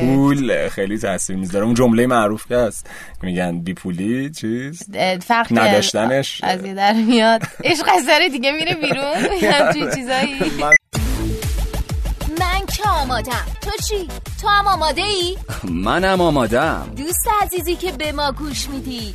پول خیلی تاثیر می‌ذاره. اون جمله معروف که هست. میگن بی پولی چیز فرق نداشتنش؟ از یه در میاد. عشق از دیگه میره بیرون. همچین چیزایی. من که آمادم. تو چی؟ تو هم آماده ای؟ منم آمادم. دوست عزیزی که به ما گوش میدی.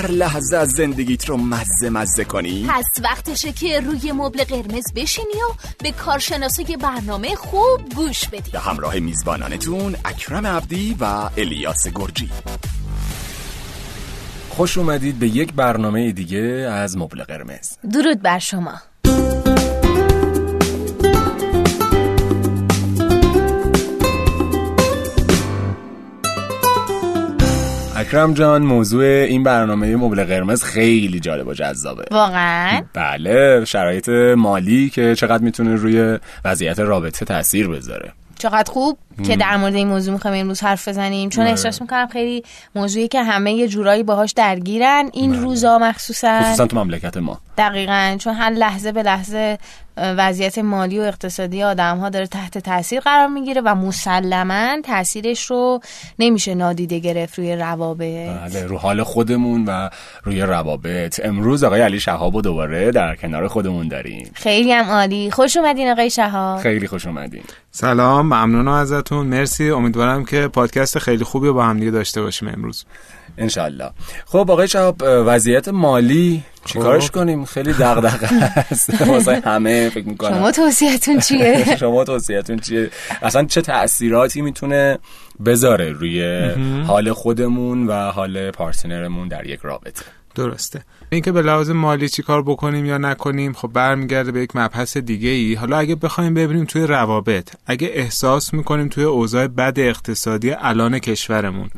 لحظه از زندگیت رو مزه مزه کنی؟ پس وقتشه که روی مبل قرمز بشینی و به کارشناسای برنامه خوب گوش بدی. به همراه میزبانانتون اکرم عبدی و الیاس گرجی. خوش اومدید به یک برنامه دیگه از مبل قرمز. درود بر شما. اکرم جان موضوع این برنامه مبل قرمز خیلی جالب و جذابه. واقعا؟ بله شرایط مالی که چقدر می‌تونه روی وضعیت رابطه تاثیر بذاره. چقدر خوب؟ که در مورد این موضوع می‌خوایم امروز حرف بزنیم. چون بله. احساس می‌کنم خیلی موضوعی که همه یه جورایی باهاش درگیرن این بله. روزا مخصوصا. خصوصا تو مملکت ما. دقیقا. چون هر لحظه به لحظه وضعیت مالی و اقتصادی آدم ها داره تحت تاثیر قرار می‌گیره و مسلما تاثیرش رو نمیشه نادیده گرفت روی روابط. بله رو حال خودمون و روی روابط. امروز آقای علی شهاب دوباره در کنار خودمون داریم. خیلی هم عالی. خوش اومدین آقای شهاب. خیلی خوش اومدین. سلام ممنونم ازتون مرسی. امیدوارم که پادکست خیلی خوبی رو با هم دیگه داشته باشیم امروز. انشالله خب آقای شهاب وضعیت مالی چیکارش خب. کنیم؟ خیلی دغدغه است. واسه همه فکر می‌کنم. شما توصیهتون چیه؟ شما توصیهتون چیه؟ اصلا چه تأثیراتی می‌تونه بذاره روی حال خودمون و حال پارتنرمون در یک رابطه؟ درسته. اینکه به لحاظ مالی چی کار بکنیم یا نکنیم خب برمیگرده به یک مبحث دیگه ای حالا اگه بخوایم ببینیم توی روابط اگه احساس می‌کنیم توی اوضاع بد اقتصادی الان کشورمون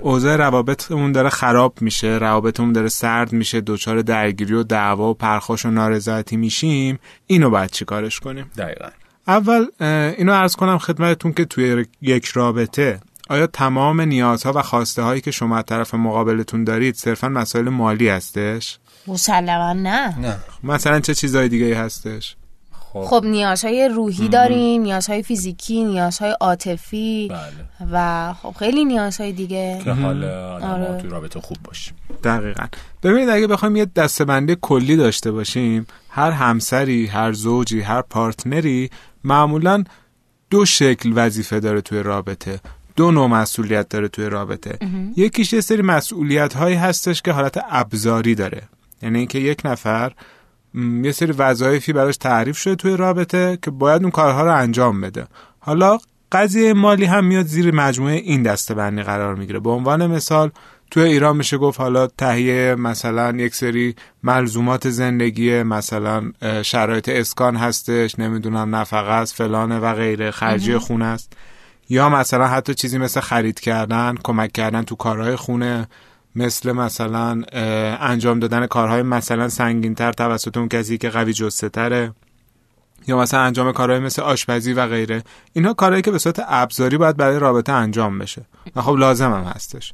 اوضاع روابطمون داره خراب میشه روابطمون داره سرد میشه دچار درگیری و دعوا و پرخاش و نارضایتی میشیم اینو باید چی کارش کنیم؟ دقیقا. اول اینو عرض کنم خدمتتون که توی یک رابطه آیا تمام نیازها و خواسته هایی که شما از طرف مقابلتون دارید صرفا مسائل مالی هستش؟ مسلما نه. نه. مثلا چه چیزهای دیگه ای هستش؟ خب. نیازهای روحی داریم نیازهای فیزیکی نیازهای عاطفی بله. و خب خیلی نیازهای دیگه. که حال آدم آره. توی رابطه خوب باشه دقیقا. ببینید اگه بخوایم یه دستبندی کلی داشته باشیم هر همسری هر زوجی هر پارتنری معمولا دو شکل وظیفه داره توی رابطه. دو نوع مسئولیت داره توی رابطه. یکیش یه سری مسئولیت هایی هستش که حالت ابزاری داره. یعنی اینکه یک نفر یه سری وظایفی براش تعریف شده توی رابطه که باید اون کارها رو انجام بده. حالا قضیه مالی هم میاد زیر مجموعه این دستبندی قرار می‌گیره. به عنوان مثال توی ایران میشه گفت حالا تهیه مثلا یک سری ملزومات زندگی مثلا شرایط اسکان هستش نمی‌دونم نفقه است فلانه و غیره خرجی خونه است. یا مثلا حتی چیزی مثل خرید کردن کمک کردن تو کارهای خونه مثل مثلا انجام دادن کارهای مثلا سنگینتر توسط اون کسی که قوی جسته تره یا مثلا انجام کارهای مثل آشپزی و غیره. اینها کارهایی که به صورت ابزاری باید برای رابطه انجام بشه. و خب لازم هم هستش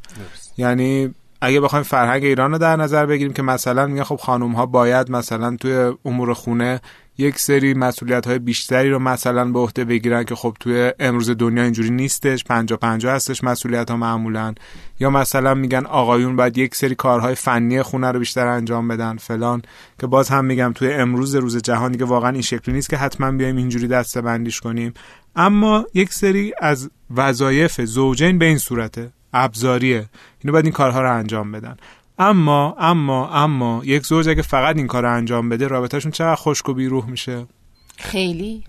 یعنی اگه بخوایم فرهنگ ایران رو در نظر بگیریم که مثلا میگه خب خانم ها باید مثلا توی امور خونه یک سری مسئولیت های بیشتری رو مثلا به عهده بگیرن که خب توی امروز دنیا اینجوری نیستش پنجا پنجا هستش مسئولیت ها معمولا. یا مثلا میگن آقایون باید یک سری کارهای فنی خونه رو بیشتر انجام بدن فلان. که باز هم میگم توی امروز روز جهان دیگه واقعا این شکلی نیست که حتما بیایم اینجوری دسته بندیش کنیم. اما یک سری از وظایف زوجین به این صورته. ابزاریه. اینو باید این کارها رو انجام بدن. اما اما اما یک زوج اگه فقط این کار رو انجام بده رابطهشون چقدر خشک و بیروح میشه؟ خیلی.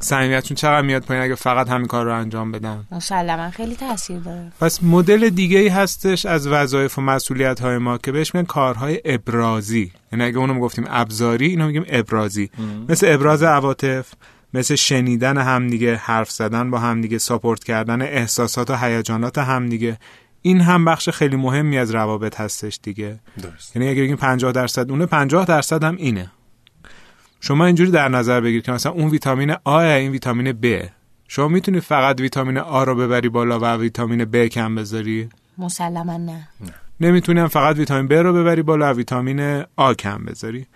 صمیمیتشون چقدر میاد پایین اگه فقط همین کار رو انجام بدن؟ مسلما خیلی تاثیر داره. پس مدل دیگه ای هستش از وظایف و مسئولیت های ما که بهش میگن کارهای ابرازی. یعنی اگه اونو گفتیم ابزاری اینو میگیم ابرازی. مثل ابراز عواطف مثل شنیدن همدیگه حرف زدن با همدیگه ساپورت کردن احساسات و هیجانات همدیگه. این هم بخش خیلی مهمی از روابط هستش دیگه. درست. یعنی اگه بگیم 50 درصد اونه 50 درصد هم اینه. شما اینجوری در نظر بگیر که مثلا اون ویتامین آ این ویتامین ب شما می‌تونی فقط ویتامین آ رو ببری بالا و ویتامین ب کم بذاری؟ مسلما نه. نمی‌تونی هم فقط ویتامین ب رو ببری بالا و ویتامین آ کم بذاری.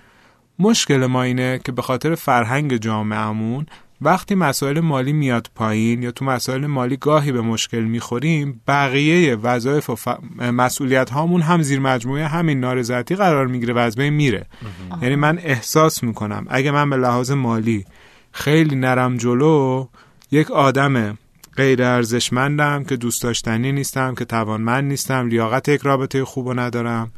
مشکل ما اینه که به خاطر فرهنگ جامعهمون وقتی مسائل مالی میاد پایین یا تو مسائل مالی گاهی به مشکل می‌خوریم بقیه وظایف و ف... مسئولیت هامون هم زیر مجموعه همین نارضایتی قرار می‌گیره و از بین میره. یعنی من احساس می‌کنم اگه من به لحاظ مالی خیلی نرم جلو یک آدم غیر ارزشمندم که دوست داشتنی نیستم که توانمند نیستم لیاقت یک رابطه خوب ندارم.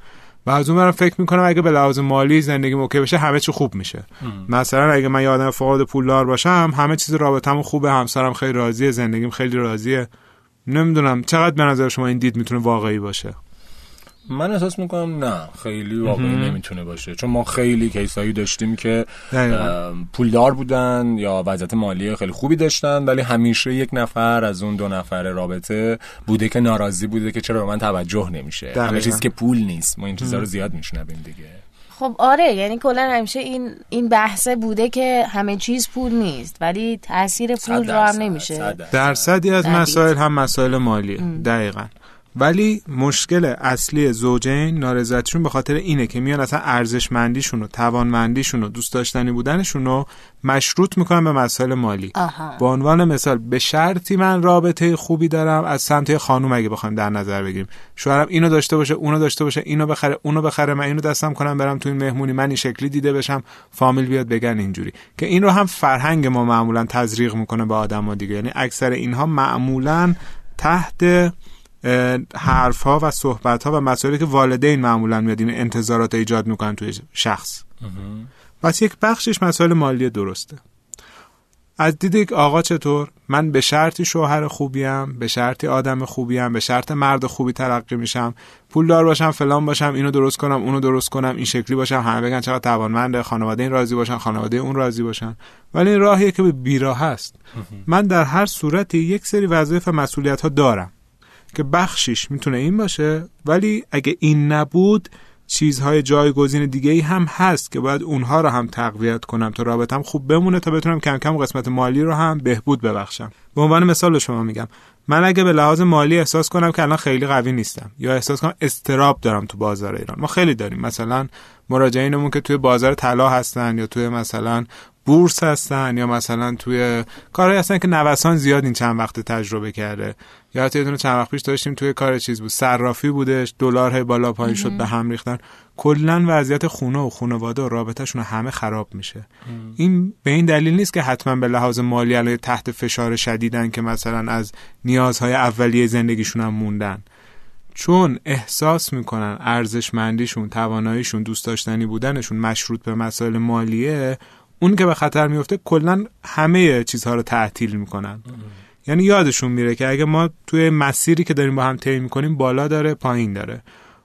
و از اون برم فکر می‌کنم اگه به لحاظ مالی زندگی اوکی بشه همه چی خوب میشه. مثلا اگه من یه آدم فقاد پولدار باشم همه چیز رابطم خوبه همسرم خیلی راضیه زندگیم خیلی راضیه. نمی‌دونم چقدر به نظر شما این دید می‌تونه واقعی باشه. من احساس می‌کنم نه خیلی واقعی نمی‌تونه باشه. چون ما خیلی کیسایی داشتیم که پولدار بودن یا وضعیت مالی خیلی خوبی داشتن ولی همیشه یک نفر از اون دو نفر رابطه بوده که ناراضی بوده که چرا به من توجه نمیشه. همه چیز که پول نیست ما این چیزا رو زیاد میشنویم دیگه. خب آره یعنی کلا همیشه این این بحثه بوده که همه چیز پول نیست ولی تاثیر پول رو هم نمیشه. صد درصد. درصدی از. مسائل هم مسائل مالیه. دقیقا. ولی مشکل اصلی زوجین نارضایتیشون به خاطر اینه که میان اصلا ارزشمندیشون و توانمندیشون و دوست داشتنی بودنشون رو مشروط می‌کنن به مسائل مالی. به عنوان مثال به شرطی من رابطه خوبی دارم از سمت خانوم اگه بخوایم در نظر بگیریم. شوهرم اینو داشته باشه اونو داشته باشه اینو بخره اونو بخره من اینو دستم کنم برم تو این مهمونی من این شکلی دیده بشم فامیل بیاد بگن اینجوری. که این رو هم فرهنگ ما معمولا تزریق می‌کنه به آدم دیگه. یعنی اکثر اینها معمولا تحت حرف ها و صحبت ها و مسائلی که والدین معمولا میاد این انتظارات ایجاد می‌کنن توی شخص. پس یک بخشش مسائل مالی درسته. از دید یک آقا چطور؟ من به شرطی شوهر خوبیم به شرطی آدم خوبیم به شرط مرد خوبی ترقی میشم. پولدار باشم فلان باشم اینو درست کنم اونو درست کنم این شکلی باشم. همه بگن چقدر توانمنده خانواده این راضی باشن خانواده اون راضی باشن. ولی این راهیه که به بیراه هست. من در هر صورتی یک سری وظایف و مسئولیت ها دارم. که بخشیش می‌تونه این باشه ولی اگه این نبود چیزهای جایگزین دیگه ای هم هست که باید اونها رو هم تقویت کنم تا رابطم خوب بمونه تا بتونم کم کم قسمت مالی رو هم بهبود ببخشم. به عنوان مثال شما میگم من اگه به لحاظ مالی احساس کنم که الان خیلی قوی نیستم یا احساس کنم استراب دارم تو بازار ایران. ما خیلی داریم. مثلا مراجعینمون که توی بازار طلا هستن یا توی مثلا بورس هستن یا مثلا توی کارهایی هستن که نوسان زیاد این چند وقت تجربه کرده. یا حتی یه دونه چند وقت پیش داشتیم توی کار چیز بود. صرافی بودش دلار بالا پایین شد به هم ریختن. کلا وضعیت خونه و خانواده و رابطهشون همه خراب میشه. این به این دلیل نیست که حتما به لحاظ مالی الان تحت فشار شدیدن که مثلا از نیازهای اولیه زندگیشون هم موندن. چون احساس می‌کنن ارزشمندیشون تواناییشون دوست داشتنی بودنشون مشروط به مسائل مالیه اون که به خطر میفته کلا همه چیزها رو تعطیل می‌کنن. یعنی یادشون میره که اگه ما توی مسیری که داریم با هم طی می‌کنیم بالا داره پایین داره.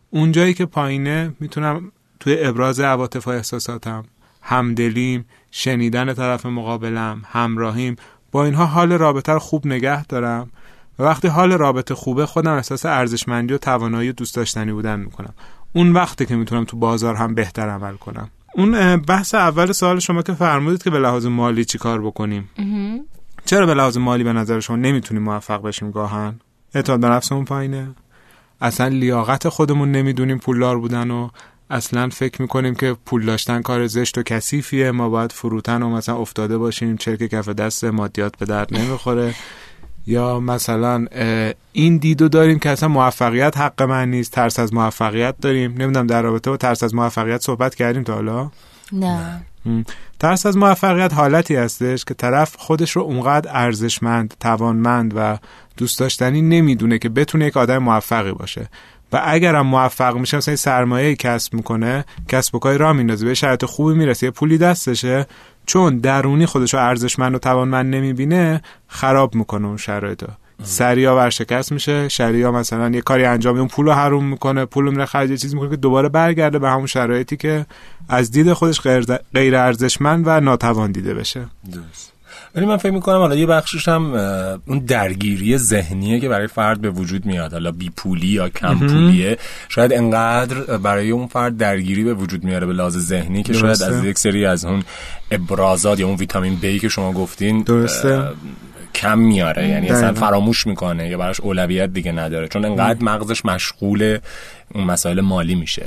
اونجایی که پایینه می‌تونم توی ابراز عواطف و احساساتم همدلیم شنیدن طرف مقابلم همراهیم با اینها حال رابطه رو خوب نگه دارم و وقتی حال رابطه خوبه خودم احساس ارزشمندی و توانایی دوست داشتنی بودن می‌کنم. اون وقته که می‌تونم تو بازار هم بهتر عمل کنم. اون بحث اول سوال شما که فرمودید که به لحاظ مالی چی کار بکنیم. چرا به لحاظ مالی به نظر شما نمی‌تونیم موفق بشیم گاهن؟ اعتماد به نفسمون پایینه. اصلا لیاقت خودمون نمی‌دونیم پولدار بودن و اصلا فکر می‌کنیم که پول داشتن کار زشت و کثیفیه. ما باید فروتن و مثلا افتاده باشیم چرک کف دست مادیات به درد نمی‌خوره. یا مثلا این دیدو داریم که اصلا موفقیت حق من نیست ترس از موفقیت داریم. نمی‌دونم در رابطه با ترس از موفقیت صحبت کردیم تا حالا؟ نه. ترس از موفقیت حالتی هستش که طرف خودش رو اونقدر ارزشمند توانمند و دوست داشتنی نمی‌دونه که بتونه یک آدم موفقی باشه. و اگرم موفق میشه مثلا سرمایه کسب می‌کنه کسب و کاری راه میندازه به شرایط خوبی می‌رسه یه پولی دستشه چون درونی خودش رو ارزشمند و توانمند نمی‌بینه خراب می‌کنه اون شرایط سریا ورشکست میشه. شریا مثلا یه کاری انجام اون پول رو حروم می‌کنه پول میره خرج چیزی می‌کنه که دوباره برگرده به همون شرایطی که از دید خودش غیر ارزشمند و ناتوان دیده بشه. درست. ولی من فکر می‌کنم حالا یه بخشش هم اون درگیری ذهنیه که برای فرد به وجود میاد. حالا بی پولی یا کم پولیه. شاید انقدر برای اون فرد درگیری به وجود میاره به لحاظ ذهنی که شاید. از یک سری از اون ابرازات یا اون ویتامین بی که شما گفتین درسته. کم میاره. یعنی اصلا. فراموش می‌کنه یا براش اولویت دیگه نداره. چون انقدر مغزش مشغول اون مسائل مالی میشه.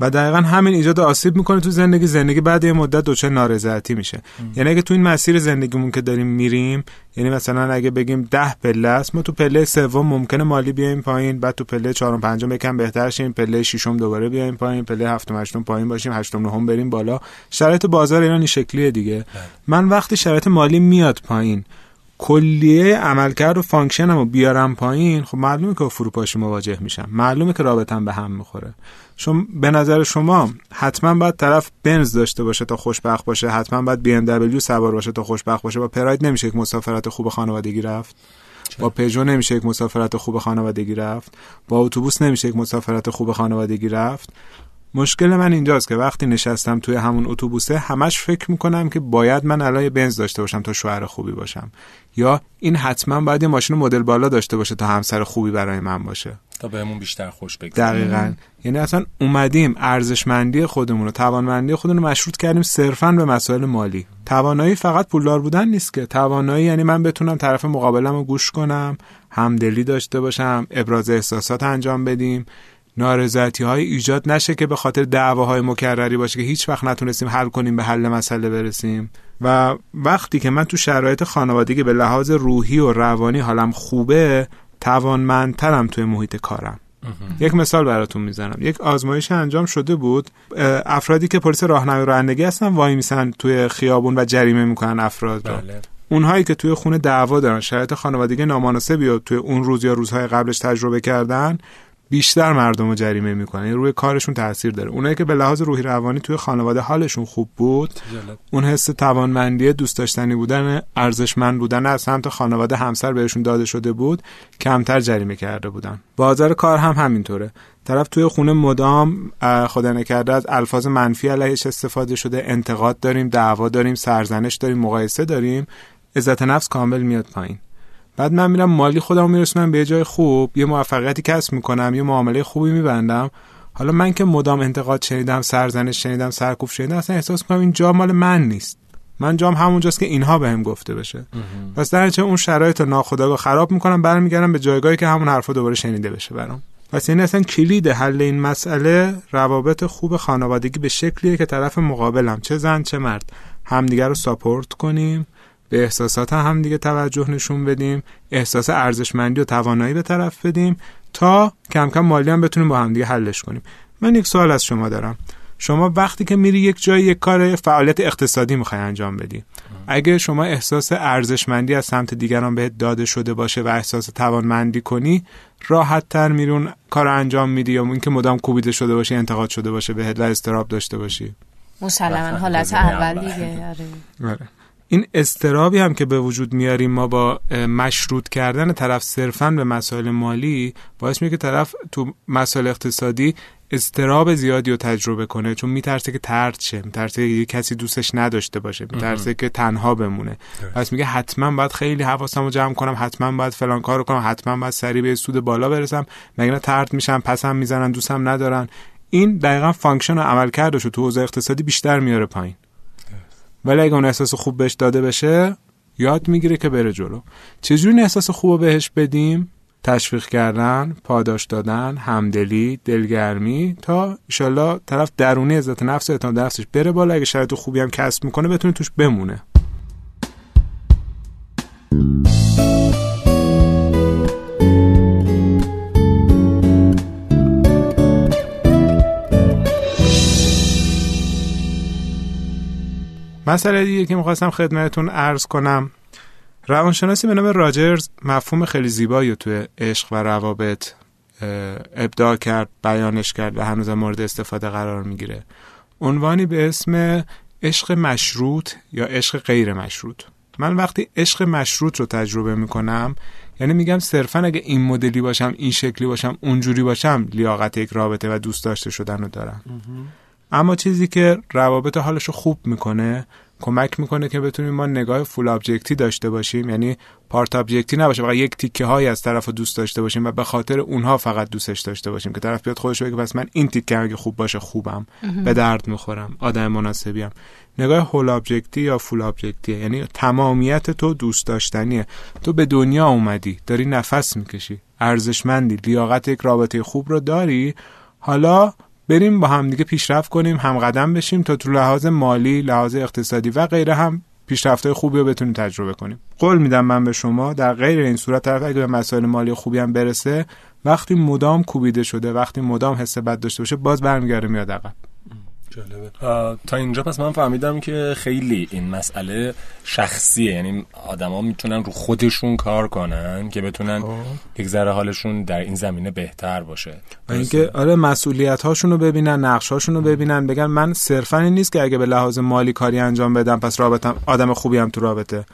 و دقیقا همین ایجاد آسیب می‌کنه تو زندگی. زندگی بعد یه مدت دچار نارضایتی میشه. یعنی اگه تو این مسیر زندگیمون که داریم میریم یعنی مثلا اگه بگیم ده پله است ما تو پله سوم ممکنه مالی بیایم پایین بعد تو پله چهارم پنجم یکم بهتر شیم پله ششم دوباره بیایم پایین پله هفتم هشتم پایین باشیم هشتم نهم بریم بالا. شرایط بازار ایران این شکلیه دیگه. من وقتی شرایط مالی میاد پایین کلیه عملکرد و function م رو بیارم پایین خب معلومه که فروپاشی مواجه میشم. معلومه که رابطم به هم می‌خوره. چون به نظر شما حتما باید طرف بنز داشته باشه تا خوشبخت باشه حتما باید بی ام دبلیو سوار باشه تا خوشبخت باشه. با پراید نمیشه یک مسافرت خوب خانوادگی رفت. با پژو نمیشه یک مسافرت خوب خانوادگی رفت. با اتوبوس نمیشه یک مسافرت خوب خانوادگی رفت. مشکل من اینجاست که وقتی نشستم توی همون اتوبوسه همش فکر می‌کنم که باید من الان یه بنز داشته باشم تا شوهر خوبی باشم. یا این حتما باید یه ماشین مدل بالا داشته باشه تا همسر خوبی برای من باشه. تا بهمون بیشتر خوش بگذره. دقیقا. یعنی اصلا اومدیم ارزشمندی خودمون و توانمندی خودمون رو مشروط کردیم صرفا به مسائل مالی. توانایی فقط پولدار بودن نیست که. توانایی یعنی من بتونم طرف مقابلم رو گوش کنم همدلی داشته باشم ابراز احساسات انجام بدیم. نارضایتی های ایجاد نشه که به خاطر دعواهای مکرری باشه که هیچ وقت نتونستیم حل کنیم به حل مسئله برسیم. و وقتی که من تو شرایط خانوادگی به لحاظ روحی و روانی حالم خوبه توانمندترم توی محیط کارم. یک مثال براتون می‌زنم. یک آزمایش انجام شده بود. افرادی که پلیس راهنمایی رانندگی هستن وای میسن توی خیابون و جریمه می‌کنن افراد رو. بله. اونهایی که توی خونه دعوا دارن شرایط خانوادگی نامناسبی رو توی اون روز یا روزهای قبلش تجربه کردن بیشتر مردم رو جریمه می‌کنن یعنی روی کارشون تاثیر داره. اونایی که به لحاظ روحی روانی توی خانواده حالشون خوب بود اون حس توانمندی دوست داشتنی بودن ارزشمند بودن از سمت خانواده همسر بهشون داده شده بود کمتر جریمه کرده بودن. بازار کار هم همینطوره. طرف توی خونه مدام خدا نکرده از الفاظ منفی علیهش استفاده شده. انتقاد داریم دعوا داریم سرزنش داریم مقایسه داریم. عزت نفس کامل میاد پایین. بعد من میرم مالی خودم میرسونم به یه جای خوب یه موفقیتی کسب می‌کنم یه معامله خوبی میبندم. حالا من که مدام انتقاد شنیدم سرزنش شنیدم سرکوب شنیدم اصلا احساس می‌کنم این جا مال من نیست. من جام همونجاست که اینها بهم گفته بشه. پس در نتیجه اون شرایط رو ناخودآگاه خراب می‌کنم برمیگردم به جایگاهی که همون حرفا دوباره شنیده بشه برام. پس یعنی اصلا کلید حل این مسئله روابط خوب خانوادگی به شکلیه که طرف مقابلم چه زن چه مرد همدیگه رو ساپورت کنیم. به احساسات هم دیگه توجه نشون بدیم احساس ارزشمندی و توانایی به طرف بدیم تا کم کم مالی هم بتونیم با هم دیگه حلش کنیم من یک سوال از شما دارم شما وقتی که میری یک جای یک کار فعالیت اقتصادی می‌خوای انجام بدی اگه شما احساس ارزشمندی از سمت دیگران بهت داده شده باشه و احساس توانمندی کنی راحت تر میرون کار انجام میدی یا اینکه مدام کوبیده شده باشه انتقاد شده باشه بهت و استراب داشته باشی مسلما حالت گزینه اول اول. دیگه آره. این استرابی هم که به وجود میاریم ما با مشروط کردن طرف صرفا به مسائل مالی باعث میشه که طرف تو مسائل اقتصادی استراب زیادی رو تجربه کنه. چون میترسه که ترد شه میترسه که یه کسی دوستش نداشته باشه میترسه که تنها بمونه. پس میگه حتما باید خیلی حواسم رو جمع کنم حتما باید فلان کار رو کنم حتما باید سریع به سود بالا برسم. وگرنه طرد میشم پسم می‌زنن دوستم ندارن. این دقیقا function و عملکردش رو تو حوزه اقتصادی بیشتر میاره پایین. ولی اگه اون احساس خوب بهش داده بشه یاد می‌گیره که بره جلو. چجوری این احساس خوب بهش بدیم؟ تشویق کردن پاداش دادن همدلی دلگرمی تا ایشالله طرف درونی عزت نفس و اعتماد نفسش بره بالا. اگه شرایط خوبی هم کسب می‌کنه بتونه توش بمونه. مسئله دیگه که می‌خواستم خدمتتون عرض کنم. روانشناسی به نام راجرز مفهوم خیلی زیبایی رو توی عشق و روابط ابداع کرد بیانش کرد و هنوز مورد استفاده قرار می‌گیره. عنوانی به اسم عشق مشروط یا عشق غیر مشروط. من وقتی عشق مشروط رو تجربه می‌کنم یعنی میگم صرفا اگه این مدلی باشم این شکلی باشم اونجوری باشم لیاقت یک رابطه و دوست داشته شدن رو دارم. اما چیزی که روابط حالش رو خوب می‌کنه کمک می‌کنه که بتونیم ما نگاه full object ی داشته باشیم. یعنی part object ی نباشه فقط یک تیکه های از طرف دوست داشته باشیم و به خاطر اونها فقط دوستش داشته باشیم که طرف بیاد خودش بگه پس من این تیکه اگه خوب باشه خوبم. به درد می‌خورم. آدم مناسبیم. نگاه whole object ی یا full object ی یعنی تمامیت تو دوست داشتنیه. تو به دنیا اومدی داری نفس می‌کشی. ارزشمندی. لیاقت یک رابطه خوب رو داری. حالا بریم با هم دیگه پیشرفت کنیم هم قدم بشیم تا تو لحاظ مالی لحاظ اقتصادی و غیره هم پیشرفت‌های خوبی رو بتونیم تجربه کنیم. قول میدم من به شما در غیر این صورت طرف اگه به مسائل مالی خوبی هم برسه وقتی مدام کوبیده شده وقتی مدام حس بد داشته باشه باز برمیگرده میاد عقب. جالبه. تا اینجا پس من فهمیدم که خیلی این مسئله شخصیه. یعنی آدما می‌تونن رو خودشون کار کنن که بتونن یک ذره حالشون در این زمینه بهتر باشه. و اینکه آره مسئولیت هاشون رو ببینن نقش هاشون رو ببینن بگن من صرفا این نیست که اگه به لحاظ مالی کاری انجام بدم پس رابطم آدم خوبی هم تو رابطه.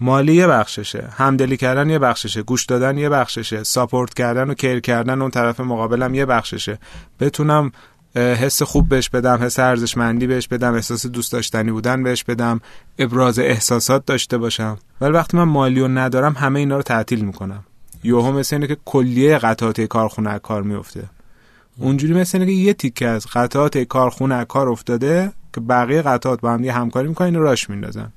مالی یه بخششه همدلی کردن یه بخششه گوش دادن یه بخششه ساپورت کردن و کیر کردن اون طرف مقابلم یه بخششه. بتونم حس خوب بهش بدم حس ارزشمندی بهش بدم احساس دوست داشتنی بودن بهش بدم ابراز احساسات داشته باشم. ولی وقتی من مالی رو ندارم همه اینا رو تعطیل می‌کنم. یوهو مثل اینه که کلیه قطعات کارخونه کار میفته اونجوری مثل اینه که یه تیکه از قطعات کارخونه کار افتاده که بقیه قطعات با هم دیگه همکاری می‌کنن و راش میندازن.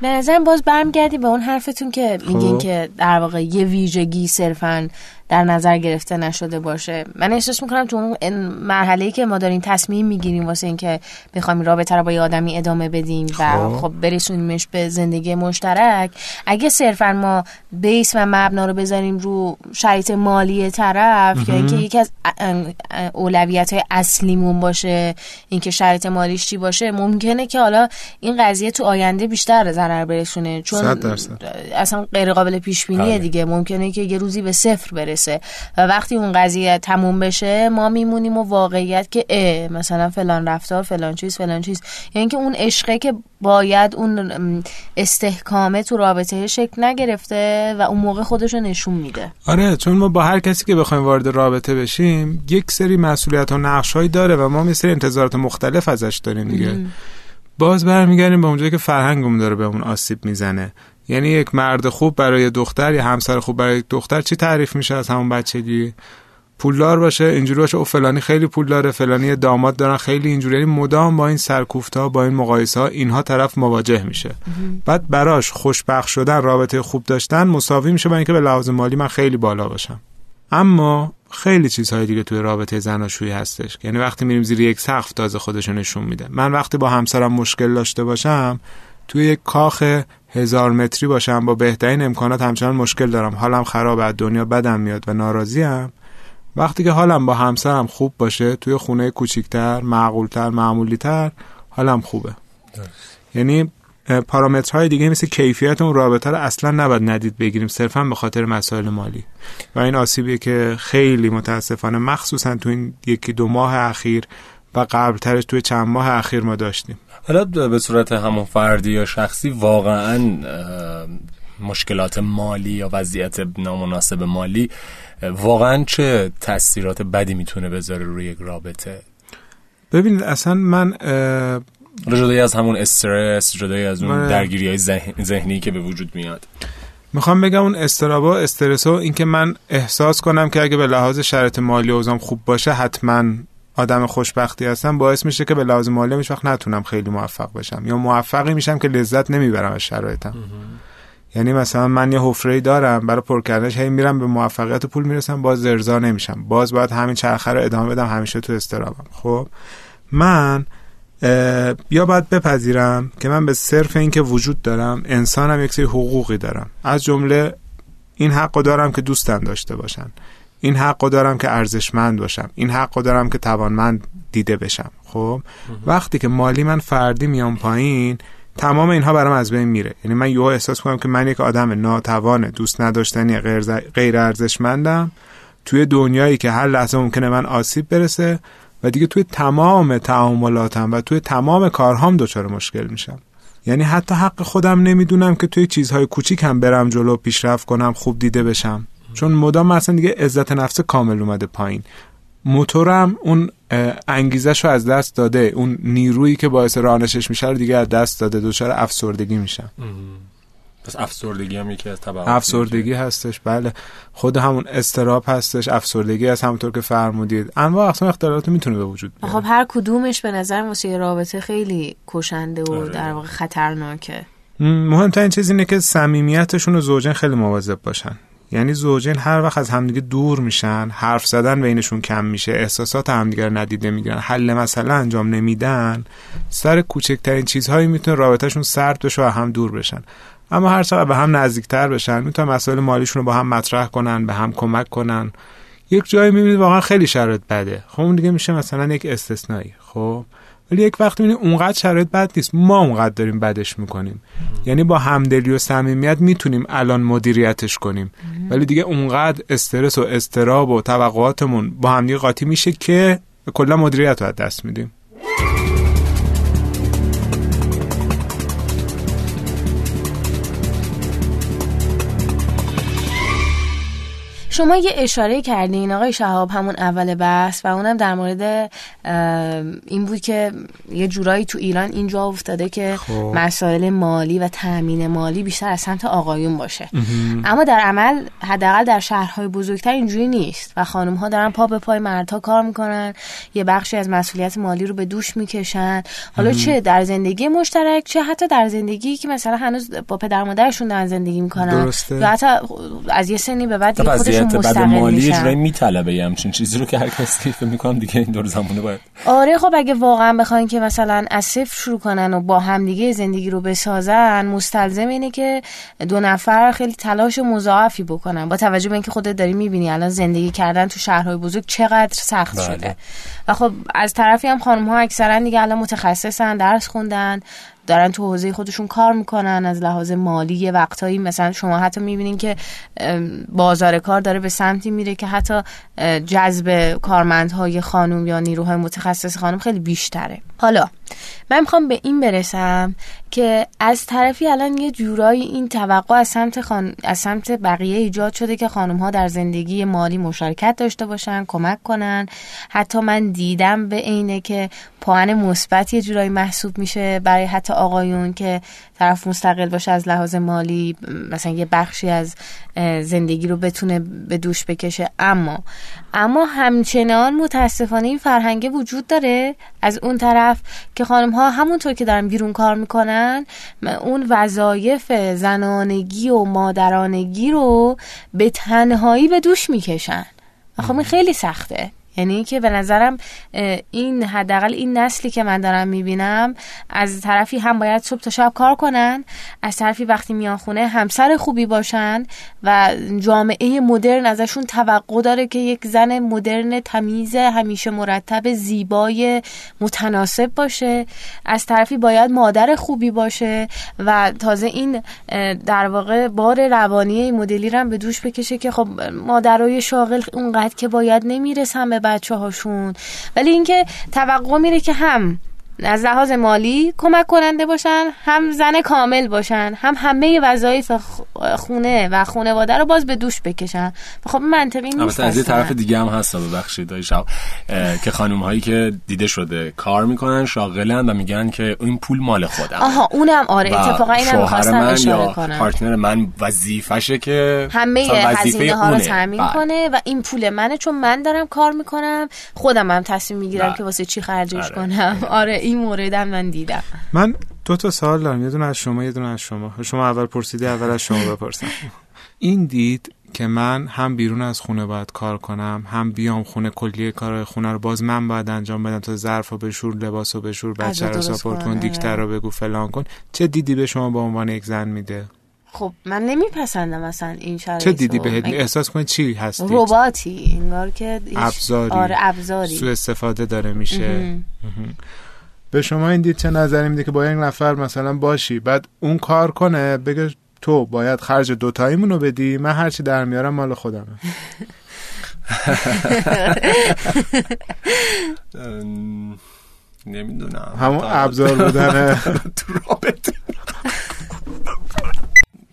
به نظرم باز برمیگردی به اون حرفتون که میگین که در واقع یه ویژگی صرفا در نظر گرفته نشده باشه. من احساس می‌کنم تو اون مرحله که ما داریم تصمیم می‌گیریم واسه اینکه بخوایم رابطه رو با یه آدمی ادامه بدیم و خب. برسونیمش به زندگی مشترک. اگه صرفا ما بیس و مبنا رو بذاریم رو شرایط مالی طرف یا اینکه یکی از اولویت های اصلیمون باشه اینکه شرایط مالیش چی باشه ممکنه که حالا این قضیه تو آینده بیشتر ضرر برسونه. چون اصلا غیر قابل پیش بینیه دیگه. ممکنه که یه روزی به صفر برسه. و وقتی اون قضیه تموم بشه ما میمونیم و واقعیت که اه مثلا فلان رفتار فلان چیز فلان چیز. یعنی که اون عشقه که باید اون استحکامه تو رابطه شکل نگرفته و اون موقع خودش رو نشون میده. آره چون ما با هر کسی که بخوایم وارد رابطه بشیم یک سری مسئولیت و نقشهایی داره و ما مثل انتظارات مختلف ازش داریم دیگه. باز برمیگردیم به اونجایی که فرهنگمون داره به اون آسیب می‌زنه. یعنی یک مرد خوب برای دختر یا همسر خوب برای دختر چی تعریف میشه از همون بچگی؟ پولدار باشه اینجوری باشه او فلانی خیلی پول داره فلانی داماد دارن خیلی اینجوری یعنی مدام با این سرکوفتا با این مقایسه ها اینها طرف مواجه میشه. بعد براش خوشبخت شدن رابطه خوب داشتن مساوی میشه با اینکه به لحاظ مالی من خیلی بالا باشم. اما خیلی چیزهای دیگه توی رابطه زناشویی هستش. یعنی وقتی میریم زیر یک سقف تازه خودشو نشون میده. من وقتی با همسرم مشکل داشته باشم توی یک کاخ هزار متری باشم با بهترین امکانات همچنان مشکل دارم. حالم خراب از دنیا بدم میاد و ناراضیم. وقتی که حالم با همسرم خوب باشه توی خونه کوچیکتر معقولتر معمولیتر حالم خوبه. یعنی پارامترهای دیگه مثل کیفیت اون رابطه رو اصلا نباید ندید بگیریم صرفا به خاطر مسائل مالی. و این آسیبیه که خیلی متاسفانه مخصوصا تو این یکی دو ماه اخیر و قبلترش توی چند ماه اخیر ما داشتیم. حالا به صورت همون فردی یا شخصی واقعا مشکلات مالی یا وضعیت نامناسب مالی واقعا چه تاثیرات بدی می‌تونه بذاره روی یک رابطه؟ ببینید اصلا من جدای از همون استرس جدای از اون درگیری های ذهنی که به وجود میاد. می‌خوام بگم اون استرابا استرس و اینکه من احساس کنم که اگه به لحاظ شرط مالی اوزام خوب باشه حتما آدم خوشبختی هستم باعث میشه که به لحاظ مالی هیچ وقت نتونم خیلی موفق بشم یا موفقی میشم که لذت نمی‌برم از شرایطم. یعنی مثلا من یه حفره دارم برای پر کردنش هی میرم به موفقیت پول می‌رسم باز زرزا نمیشم. باز باید همین چرخه رو ادامه بدم همیشه تو استرابم. خب من یا باید بپذیرم که من به صرف اینکه وجود دارم انسانم یک سری حقوقی دارم. از جمله این حقو دارم که دوستم داشته باشن. این حقو دارم که ارزشمند باشم. این حقو دارم که توانمند دیده بشم. خب؟ وقتی که مالی من فردی میام پایین تمام اینها برام از بین میره. یعنی من یهو احساس کنم که من یک آدم ناتوان دوست نداشتنی غیر ارزشمندم. توی دنیایی که هر لحظه ممکنه من آسیب برسه و دیگه توی تمام تعاملاتم و توی تمام کارهام دچار مشکل میشم. یعنی حتی حق خودم نمی‌دونم که توی چیزهای کوچیک هم برم جلو پیشرفت کنم خوب دیده بشم. چون مدام اصلا دیگه عزت نفس کامل اومده پایین. موتورم اون انگیزش رو از دست داده. اون نیرویی که باعث رانشش میشه رو دیگه از دست داده. دچار افسردگی میشم پس افسردگی هم یکی از تبعات افسردگی هستش. بله. خود همون استراب هستش. افسردگی هست. همونطور که فرمودید. انواع اقسام اختلالات می‌تونه به وجود بیاره. خب هر کدومش به نظر واسه یه رابطه خیلی کشنده و آره. در واقع خطرناکه. مهمترین چیز اینه که صمیمیتشون و زوجین خیلی مواظب باشن. یعنی زوجین هر وقت از همدیگه دور میشن حرف زدن بینشون کم میشه احساسات همدیگه رو ندیده می‌گیرن حل مسئله انجام نمیدن سر کوچکترین چیزهایی می‌تونه رابطهشون سرد بشه و هم دور بشن. اما هر چقدر به هم نزدیکتر بشن می‌تونن مسائل مالیشون رو با هم مطرح کنن به هم کمک کنن. یک جایی می‌بینید واقعا خیلی شرایط بده. خب اون دیگه میشه مثلا یک استثنایی. خب ولی یک وقت می‌بینید اونقدر شرایط بد نیست. ما اونقدر داریم بدش می‌کنیم. یعنی با همدلی و صمیمیت می‌تونیم الان مدیریتش کنیم. ولی دیگه اونقدر استرس و استراب و توقعاتمون با همدیگه قاطی میشه که کلا مدیریت رو از دست میدیم. شما یه اشاره کردین آقای شهاب همون اول بحث و اونم در مورد این بود که یه جورایی تو ایران اینجا افتاده که خب. مسائل مالی و تامین مالی بیشتر از سمت آقایون باشه. اما در عمل حداقل در شهرهای بزرگتر اینجوری نیست و خانم ها دارن پا به پای مردها کار می‌کنن یه بخشی از مسئولیت مالی رو به دوش می‌کشن. حالا چه در زندگی مشترک چه حتی در زندگی که مثلا هنوز با پدر مادرشون دارن زندگی می‌کنن. درسته. یا حتی از یه سنی به بعد خودشون مستقل مالی میشن میطلبه یه همچین چیزی رو که هر کسی فکر می‌کنم دیگه این دور زمانه باید. آره خب اگه واقعا بخواین که مثلا از صفر شروع کنن و با همدیگه زندگی رو بسازن مستلزم اینه که دو نفر خیلی تلاش مضاعفی بکنن. با توجه به اینکه خودت داری می‌بینی الان زندگی کردن تو شهرهای بزرگ چقدر سخت بله. شده. و خب از طرفی هم خانم ها اکثرا دیگه الان متخصصن درس خوندن. دارن تو حوزه خودشون کار می‌کنن از لحاظ مالی یه وقتایی مثلا شما حتی می‌بینین که بازار کار داره به سمتی میره که حتی جذب کارمندهای خانم یا نیروهای متخصص خانم خیلی بیشتره. حالا من می‌خوام به این برسم که از طرفی الان یه جورایی این توقع از سمت خان... از سمت بقیه ایجاد شده که خانم ها در زندگی مالی مشارکت داشته باشن کمک کنن. حتی من دیدم به عینه که پوان مثبت یه جورایی محسوب میشه برای حتی آقایون که طرف مستقل باشه از لحاظ مالی مثلا یه بخشی از زندگی رو بتونه به دوش بکشه. اما اما همچنان متاسفانه این فرهنگه وجود داره از اون طرف که خانم ها همونطور که دارن بیرون کار می‌کنن اون وظایف زنانگی و مادرانگی رو به تنهایی به دوش می‌کشن. خب این خیلی سخته. یعنی که به نظرم این حداقل این نسلی که من دارم می‌بینم از طرفی هم باید صبح تا شب کار کنن از طرفی وقتی میان خونه همسر خوبی باشن و جامعه مدرن ازشون توقع داره که یک زن مدرن تمیز همیشه مرتب زیبای متناسب باشه. از طرفی باید مادر خوبی باشه و تازه این در واقع بار روانی مدلی رو هم به دوش بکشه که خب مادرای شاغل اونقدر که باید نمی‌رسن به بچه هاشون ولی اینکه توقع میره که هم از لحاظ مالی کمک کننده باشن هم زن کامل باشن هم همه وظایف خونه و خانواده رو باز به دوش بکشن خب منطقی نیست از یه. طرف دیگه هم هست ببخشید شب که خانم هایی که دیده شده کار می‌کنن شاغلن و میگن که این پول مال خودم آها اونم آره اتفاقا اینم من اشاره کنم پارتنر من وظیفشه که همه هزینه ها رو. تامین بله. کنه و این پول منه چون من دارم کار می‌کنم خودم هم تصمیم می‌گیرم بله. که واسه چی خرجش آره. کنم آره این موردم من دیدم. من دو تا سوال دارم. یه دونه از شما یه دونه از شما. شما اول پرسیدی اول از شما بپرسم. این دید که من هم بیرون از خونه باید کار کنم هم بیام خونه کلیه کارهای خونه رو. باز من باید انجام بدم تا ظرف رو بشور لباس رو بشور بچه رو ساپورت کن دیکتر رو بگو فلان کن. چه دیدی به شما به عنوان یک زن میده؟ خب من نمیپسندم مثلا این شرایط چه دیدی. بهت؟ احساس کنی چی هستی؟ رباتی. انگار که ابزاری. آره ابزاری. سوء استفاده داره میشه. به شما این دید چه نظری میده که با یک نفر مثلا باشی بعد اون کار کنه بگه تو باید خرج دوتاییمونو بدی من هرچی در میارم مال خودمه. نمی‌دونم. همون ابزار بودن تو رابطه.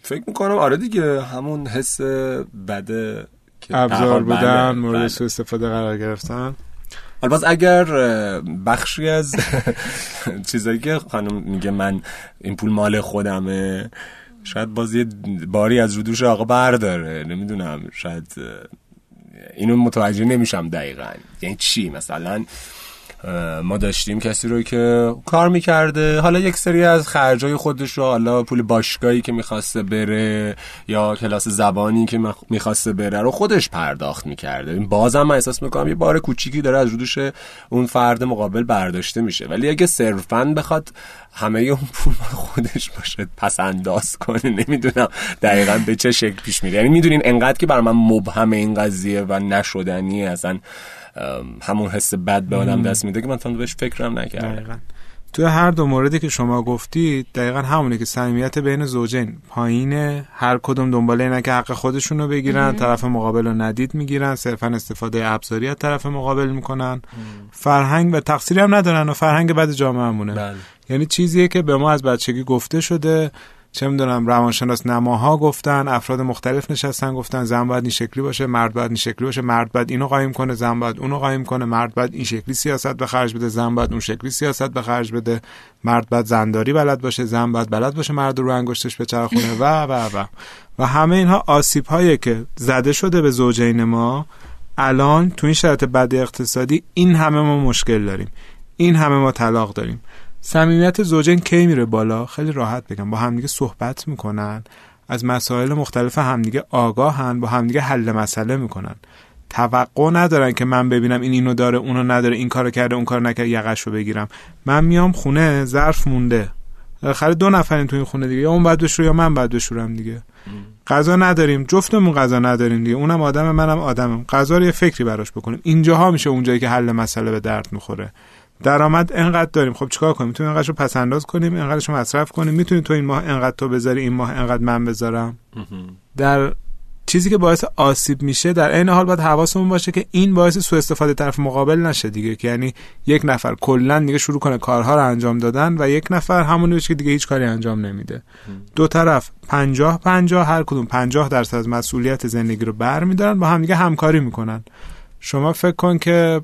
فکر می‌کنم آره دیگه همون حس بده که ابزار بله، بودن بله. مورد سوء استفاده قرار گرفتن. باز اگر بخشی از چیزایی که خانم میگه من این پول مال خودمه شاید باز یه باری از رو دوش آقا برداره. نمی‌دونم شاید اینو متوجه نمیشم دقیقا. یعنی چی؟ مثلا ما داشتیم کسی رو که کار می‌کرده. حالا یک سری از خرجای خودش رو حالا پول باشگاهی که می‌خواسته بره یا کلاس زبانی که می‌خواسته بره رو خودش پرداخت می‌کرده. بازم من احساس می‌کنم یه بار کوچیکی داره از رو دوش اون فرد مقابل برداشته میشه. ولی اگه صرفا بخواد همه اون پول خودش باشه پس انداز کنه نمی‌دونم دقیقا به چه شکل پیش میره. یعنی می‌دونین انقدر که بر من مبهم این قضیه و نشدنی اصلا همون حس بد به آدم دست میده که من تا بهش فکرم نکردم. دقیقا. توی هر دو موردی که شما گفتید دقیقا همونه که صمیمیت بین زوجین پایینه هر کدوم دنبال اینه که حق خودشون رو بگیرن طرف مقابل رو ندید می‌گیرن صرفا استفاده ابزاری از طرف مقابل می‌کنن. فرهنگ و تقصیری هم ندارن و فرهنگ بد جامعه همونه بله. یعنی چیزیه که به ما از بچگی گفته شده. چه می‌دونم روانشناس نماها گفتن افراد مختلف نشستن گفتن زن باید این شکلی باشه مرد باید این شکلی باشه مرد باید اینو قایم کنه زن باید اونو قایم کنه مرد باید این شکلی سیاست به خرج بده زن باید اون شکلی سیاست به خرج بده مرد باید زنداری بلد باشه زن باید بلد باشه مرد رو انگشتش به چرخونه. و و و و. همه اینها آسیب هایی که زده شده به زوجین ما الان تو این شرایط بد اقتصادی این همه ما مشکل داریم. این همه ما طلاق داریم. صمیمیت زوجین کی میره بالا؟ خیلی راحت بگم. با همدیگه صحبت می‌کنن. از مسائل مختلف همدیگه آگاهن با همدیگه حل مسئله می‌کنن. توقع ندارن که من ببینم این اینو داره اونو نداره این کارو کرده اون کارو نکرده یقش رو بگیرم. من میام خونه ظرف مونده. بالاخره دو نفرین تو این خونه دیگه یا اون بعد بشور یا من بعد بشورم دیگه. غذا نداریم جفتمون غذا نداریم دیگه. اونم آدم منم آدمم. غذا رو یه فکری براش بکنیم. اینجاها میشه اونجایی که حل مسئله به درد می‌خوره. درآمد انقدر داریم. خب چیکار کنیم؟ می‌تونیم انقدرشو پس انداز کنیم انقدرشو مصرف کنیم. می‌تونیم تو این ماه انقدر تو بذاری این ماه انقدر من بذارم. در چیزی که باعث آسیب میشه در عین حال باید حواسمون باشه که این باعث سوء استفاده طرف مقابل نشه دیگه. که یعنی یک نفر کلا دیگه شروع کنه کارها رو انجام دادن و یک نفر همونی باشه که دیگه هیچ کاری انجام نمیده. دو طرف پنجاه پنجاه هر کدوم پنجاه درصد از مسئولیت زندگی رو بر میدارن با هم دیگه همکاری می‌کنن. شما فکر کن که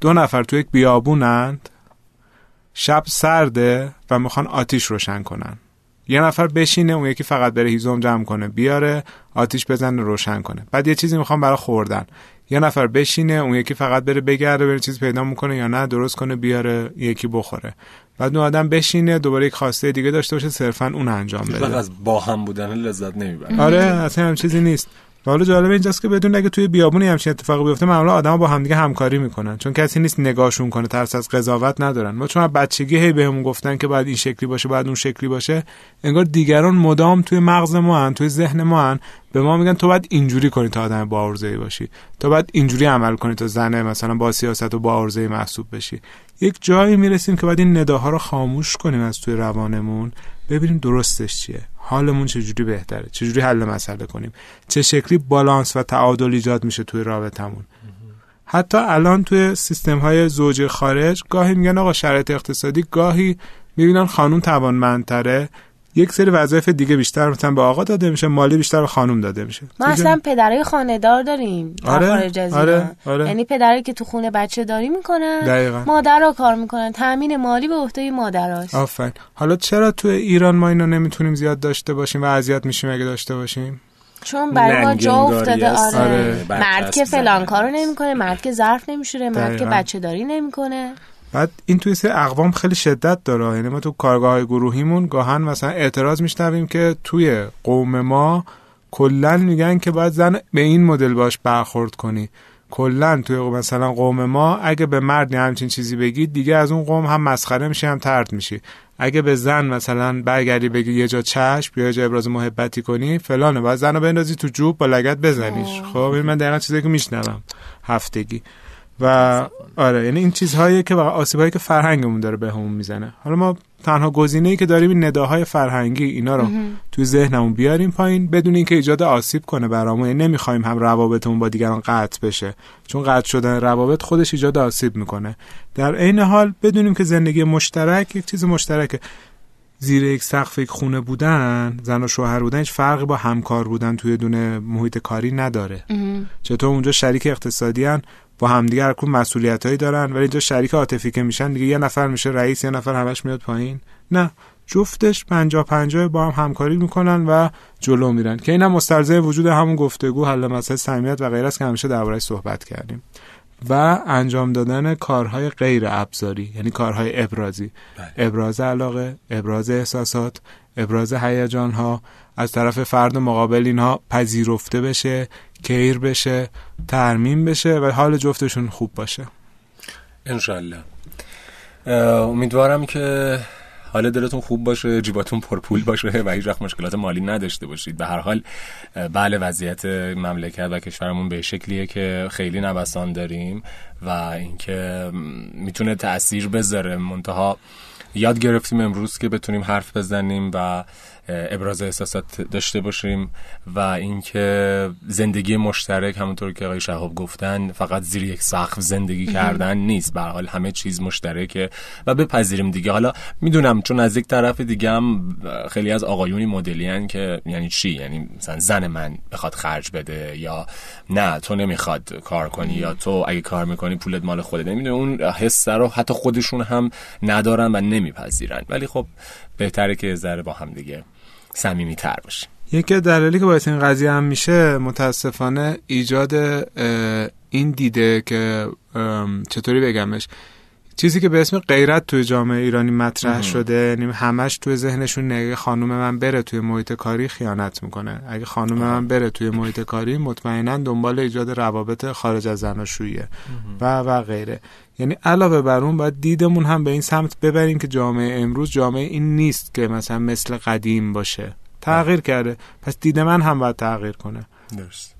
دو نفر تو یک بیابونند شب سرده و می‌خوان آتیش روشن کنن. یه نفر بشینه اون یکی فقط بره هیزم جمع کنه بیاره آتیش بزنه روشن کنه. بعد یه چیزی می‌خوام برای خوردن. یه نفر بشینه اون یکی فقط بره بگرده بره چیز پیدا می‌کنه یا نه درست کنه بیاره یکی بخوره. بعد اون آدم بشینه دوباره یک خواسته دیگه داشته باشه صرفا اون انجام بده. از با هم بودن لذت نمی‌برم آره اصلا هم چیزی نیست. و حالا جالب اینجاست که بدون اگه توی بیابونی همچین اتفاقی بیفته معمولا آدما با همدیگه همکاری می‌کنن. چون کسی نیست نگاهشون کنه ترس از قضاوت ندارن. ما چون بچگی هی بهمون گفتن که باید این شکلی باشه باید اون شکلی باشه انگار دیگران مدام توی مغز ما هن توی ذهن ما هن. به ما میگن تو باید اینجوری کنی تا آدم با باشی. تو باید اینجوری عمل کنی تا زنه مثلا با سیاست و با محسوب بشی. یک جایی می‌رسیم که باید این نداها رو خاموش کنیم از توی روانمون. ببینیم درستش چیه. حالمون چجوری بهتره؟ چجوری حل مسئله کنیم؟ چه شکلی بالانس و تعادل ایجاد میشه توی رابطمون حتی الان توی سیستم های زوج خارج گاهی میگن آقا شرایط اقتصادی گاهی می‌بینن خانوم توانمندتره یک سری وظایف دیگه بیشتر مثلا به آقا داده میشه مالی بیشتر به خانوم داده میشه ما اصلا پدرای خانه‌دار داریم در آره، خارج از آره،. آره. یعنی پدرایی که تو خونه بچه داری می‌کنن دقیقاً. مادرها کار می‌کنن تامین مالی به عهده مادرهاست آفرین حالا چرا توی ایران ما اینو نمی‌تونیم زیاد داشته باشیم و اذیت میشیم اگه داشته باشیم چون برای ما جا افتاده. آره. آره. مرد که فلان کارو. نمی‌کنه مرد که ظرف نمیشوره مرد که. بچه داری نمی‌کنه بعد این توی سری اقوام خیلی شدت داره. یعنی ما تو کارگاه های گروهیمون گاهن مثلا اعتراض میشنویم که توی قوم ما کلا میگن که باید زن به این مدل باش برخورد کنی. کلا توی مثلا قوم ما اگه به مرد همچین چیزی بگی دیگه از اون قوم هم مسخره میشی هم ترد میشی. اگه به زن مثلا برگردی بگی یه جا چشم یا یه جا ابراز محبتی کنی فلانه. باید زن رو بندازی تو جوب با لگت بزنیش. خب این من دقیقا چیزایی که میشنوم. هفتگی. و آره یعنی این چیزهایی که واقعا آسیبایی که فرهنگمون داره به همون می‌زنه. حالا ما تنها گزینه ای که داریم این نداهای فرهنگی اینا رو توی ذهنمون بیاریم پایین بدون اینکه ایجاد آسیب کنه برامون. یعنی نمی‌خوایم هم روابطمون با دیگران قطع بشه. چون قطع شدن روابط خودش ایجاد آسیب می‌کنه. در عین حال بدونیم که زندگی مشترک یک چیز مشترکه. زیر یک سقف یک خونه بودن زن و شوهر بودن هیچ فرقی با همکار بودن توی دونه محیط کاری نداره. چطور اونجا شریک اقتصادی هن؟ با همدیگه هر کدوم مسئولیتایی دارن ولی اینجا شریک عاطفی که میشن دیگه یه نفر میشه رئیس یه نفر همش میاد پایین. نه جفتش پنجا پنجا با هم همکاری می‌کنن و جلو میرن. که اینم مستلزم وجود همون گفتگو حل مسئله صمیمیت و غیره است که همیشه درباره‌اش صحبت کردیم. و انجام دادن کارهای غیر ابزاری یعنی کارهای ابرازی. ابراز علاقه ابراز احساسات ابراز هیجان ها از طرف فرد مقابل اینها پذیرفته بشه کیر بشه ترمیم بشه و حال جفتشون خوب باشه. انشالله امیدوارم که حال دلتون خوب باشه جیباتون پرپول باشه و هیچ وقت مشکلات مالی نداشته باشید. به هر حال بله وضعیت مملکت و کشورمون به شکلیه که خیلی نوسان داریم و اینکه می‌تونه تاثیر بذاره. منتها یاد گرفتیم امروز که بتونیم حرف بزنیم و ابراز احساسات داشته باشیم و اینکه زندگی مشترک همونطور که آقای شهاب گفتن فقط زیر یک سقف زندگی کردن نیست. به حال همه چیز مشترکه و بپذیریم دیگه. حالا می‌دونم چون از یک طرف دیگه هم خیلی از آقایونی مدلی که یعنی چی؟ یعنی مثلا زن من بخواد خرج بده یا نه تو نمی‌خواد کار کنی یا تو اگه کار می‌کنی پولت مال خودت. نمی‌دونی اون حس رو حتی خودشون هم ندارن و نمیپذیرن. ولی خب بهتره که ذره با هم دیگه صمیمی تر باشیم. یکی دلیلی که باعث این قضیه هم میشه متاسفانه ایجاد این دیده که چطوری بگمش؟ چیزی که به اسم غیرت توی جامعه ایرانی مطرح شده یعنی همش توی ذهنشون نگه خانم من بره توی محیط کاری خیانت می‌کنه. اگه خانم من بره توی محیط کاری مطمئنا دنبال ایجاد روابط خارج از زناشویی و و غیره. یعنی علاوه بر اون باید دیدمون هم به این سمت ببریم که جامعه امروز جامعه این نیست که مثلا مثل قدیم باشه. تغییر کرده. پس دید من هم باید تغییر کنه. درست.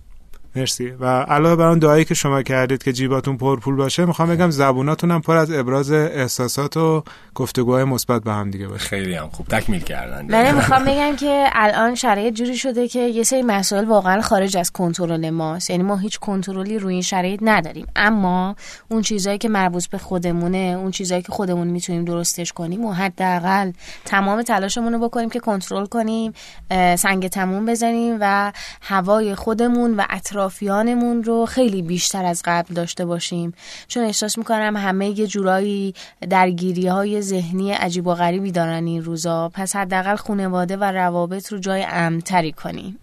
مرسی. و علاوه بر اون دعایی که شما کردید که جیباتون پر پول باشه می‌خوام بگم زبوناتون هم پر از ابراز احساسات و گفتگوهای مثبت به هم دیگه باشه. خیلی هم خوب. تکمیل کردن. من می‌خوام بگم که الان شرایط جوری شده که یه سری مسائل واقعا خارج از کنترل ماست. یعنی ما هیچ کنترلی روی این شرایط نداریم. اما اون چیزایی که مربوط به خودمونه اون چیزایی که خودمون می‌تونیم درستش کنیم و حداقل تمام تلاشمون رو بکنیم که کنترل کنیم سنگ تموم بزنیم و هوای خودمون و اطرافیانمون رو خیلی بیشتر از قبل داشته باشیم. چون احساس می‌کنم همه یه جورایی درگیری های ذهنی عجیب و غریبی دارن این روزا. پس حداقل خانواده و روابط رو جای امتری کنیم.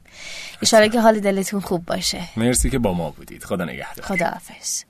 اشاره که حال دلتون خوب باشه. مرسی که با ما بودید. خدا نگهدار. خداحافظ.